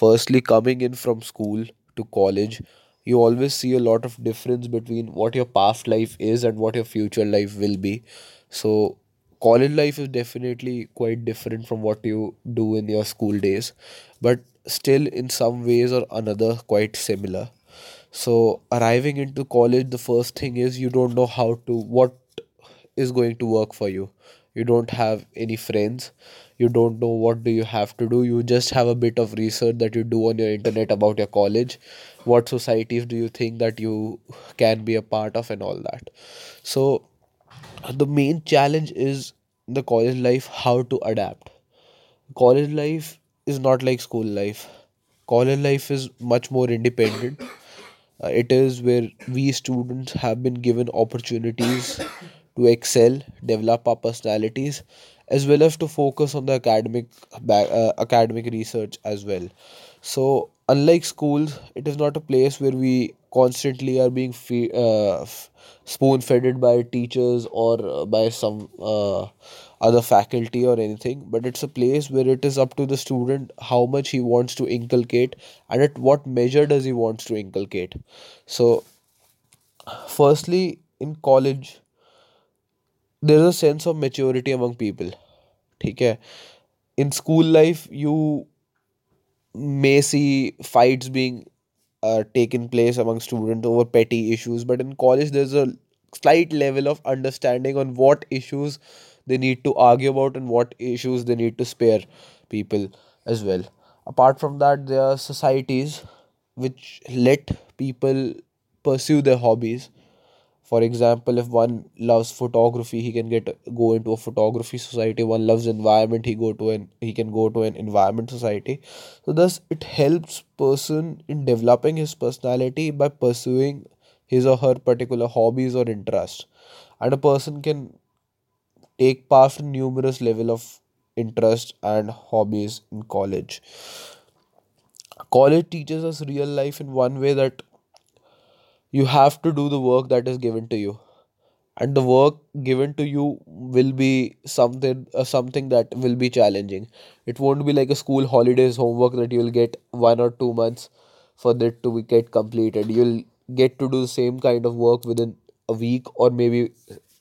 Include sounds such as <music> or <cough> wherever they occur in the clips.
firstly coming in from school to college you always see a lot of difference between what your past life is and what your future life will be. So college life is definitely quite different from what you do in your school days but still in some ways or another quite similar. So arriving into college the first thing is you don't know how to what is going to work for you you don't have any friends. You don't know what do you have to do. You just have a bit of research that you do on your internet about your college. What societies do you think that you can be a part of and all that. So the main challenge is the college life how to adapt. College life is not like school life. College life is much more independent. Uh, it is where we students have been given opportunities to excel, develop our personalities, as well as to focus on the academic uh, academic research as well. So, unlike schools, it is not a place where we constantly are being fe- uh, f- spoon fed by teachers or uh, by some uh, other faculty or anything, but it's a place where it is up to the student how much he wants to inculcate and at what measure does he wants to inculcate. So, firstly, in college, there's a sense of maturity among people. ठीक है in school life you may see fights being uh, taken place among students over petty issues but in college there's a slight level of understanding on what issues they need to argue about and what issues they need to spare people as well apart from that there are societies which let people pursue their hobbies for example, if one loves photography, he can get go into a photography society. One loves environment, he go to an he can go to an environment society. So thus it helps person in developing his personality by pursuing his or her particular hobbies or interests. And a person can take part in numerous level of interest and hobbies in college. College teaches us real life in one way that you have to do the work that is given to you. And the work given to you will be something uh, something that will be challenging. It won't be like a school holidays homework that you'll get one or two months for that to be get completed. You'll get to do the same kind of work within a week or maybe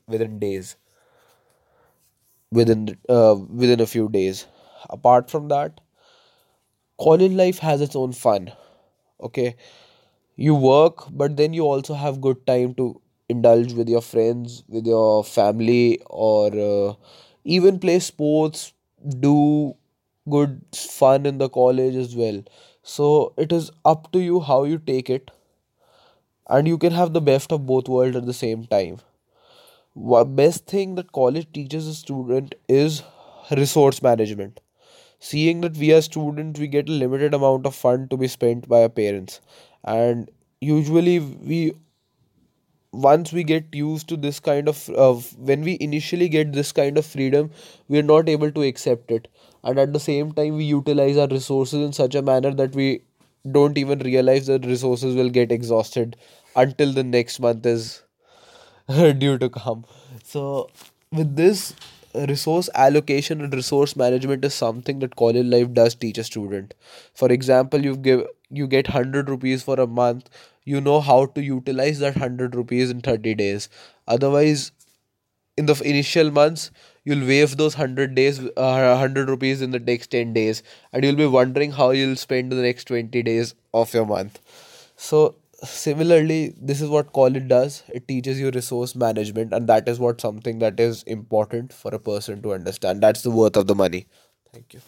within days. Within uh, within a few days. Apart from that college life has its own fun. Okay you work but then you also have good time to indulge with your friends with your family or uh, even play sports do good fun in the college as well. So it is up to you how you take it and you can have the best of both worlds at the same time. One best thing that college teaches a student is resource management. Seeing that we are students we get a limited amount of fund to be spent by our parents and usually we once we get used to this kind of uh, when we initially get this kind of freedom we are not able to accept it. And at the same time we utilize our resources in such a manner that we don't even realize that resources will get exhausted until the next month is <laughs> due to come. So with this resource allocation and resource management is something that college life does teach a student. For example you give you get 100 rupees for a month you know how to utilize that 100 rupees in 30 days. Otherwise in the initial months you'll waive those 100 days uh, 100 rupees in the next 10 days and you'll be wondering how you'll spend the next 20 days of your month. So similarly this is what college does. It teaches you resource management and that is what something that is important for a person to understand. That's the worth of the money. Thank you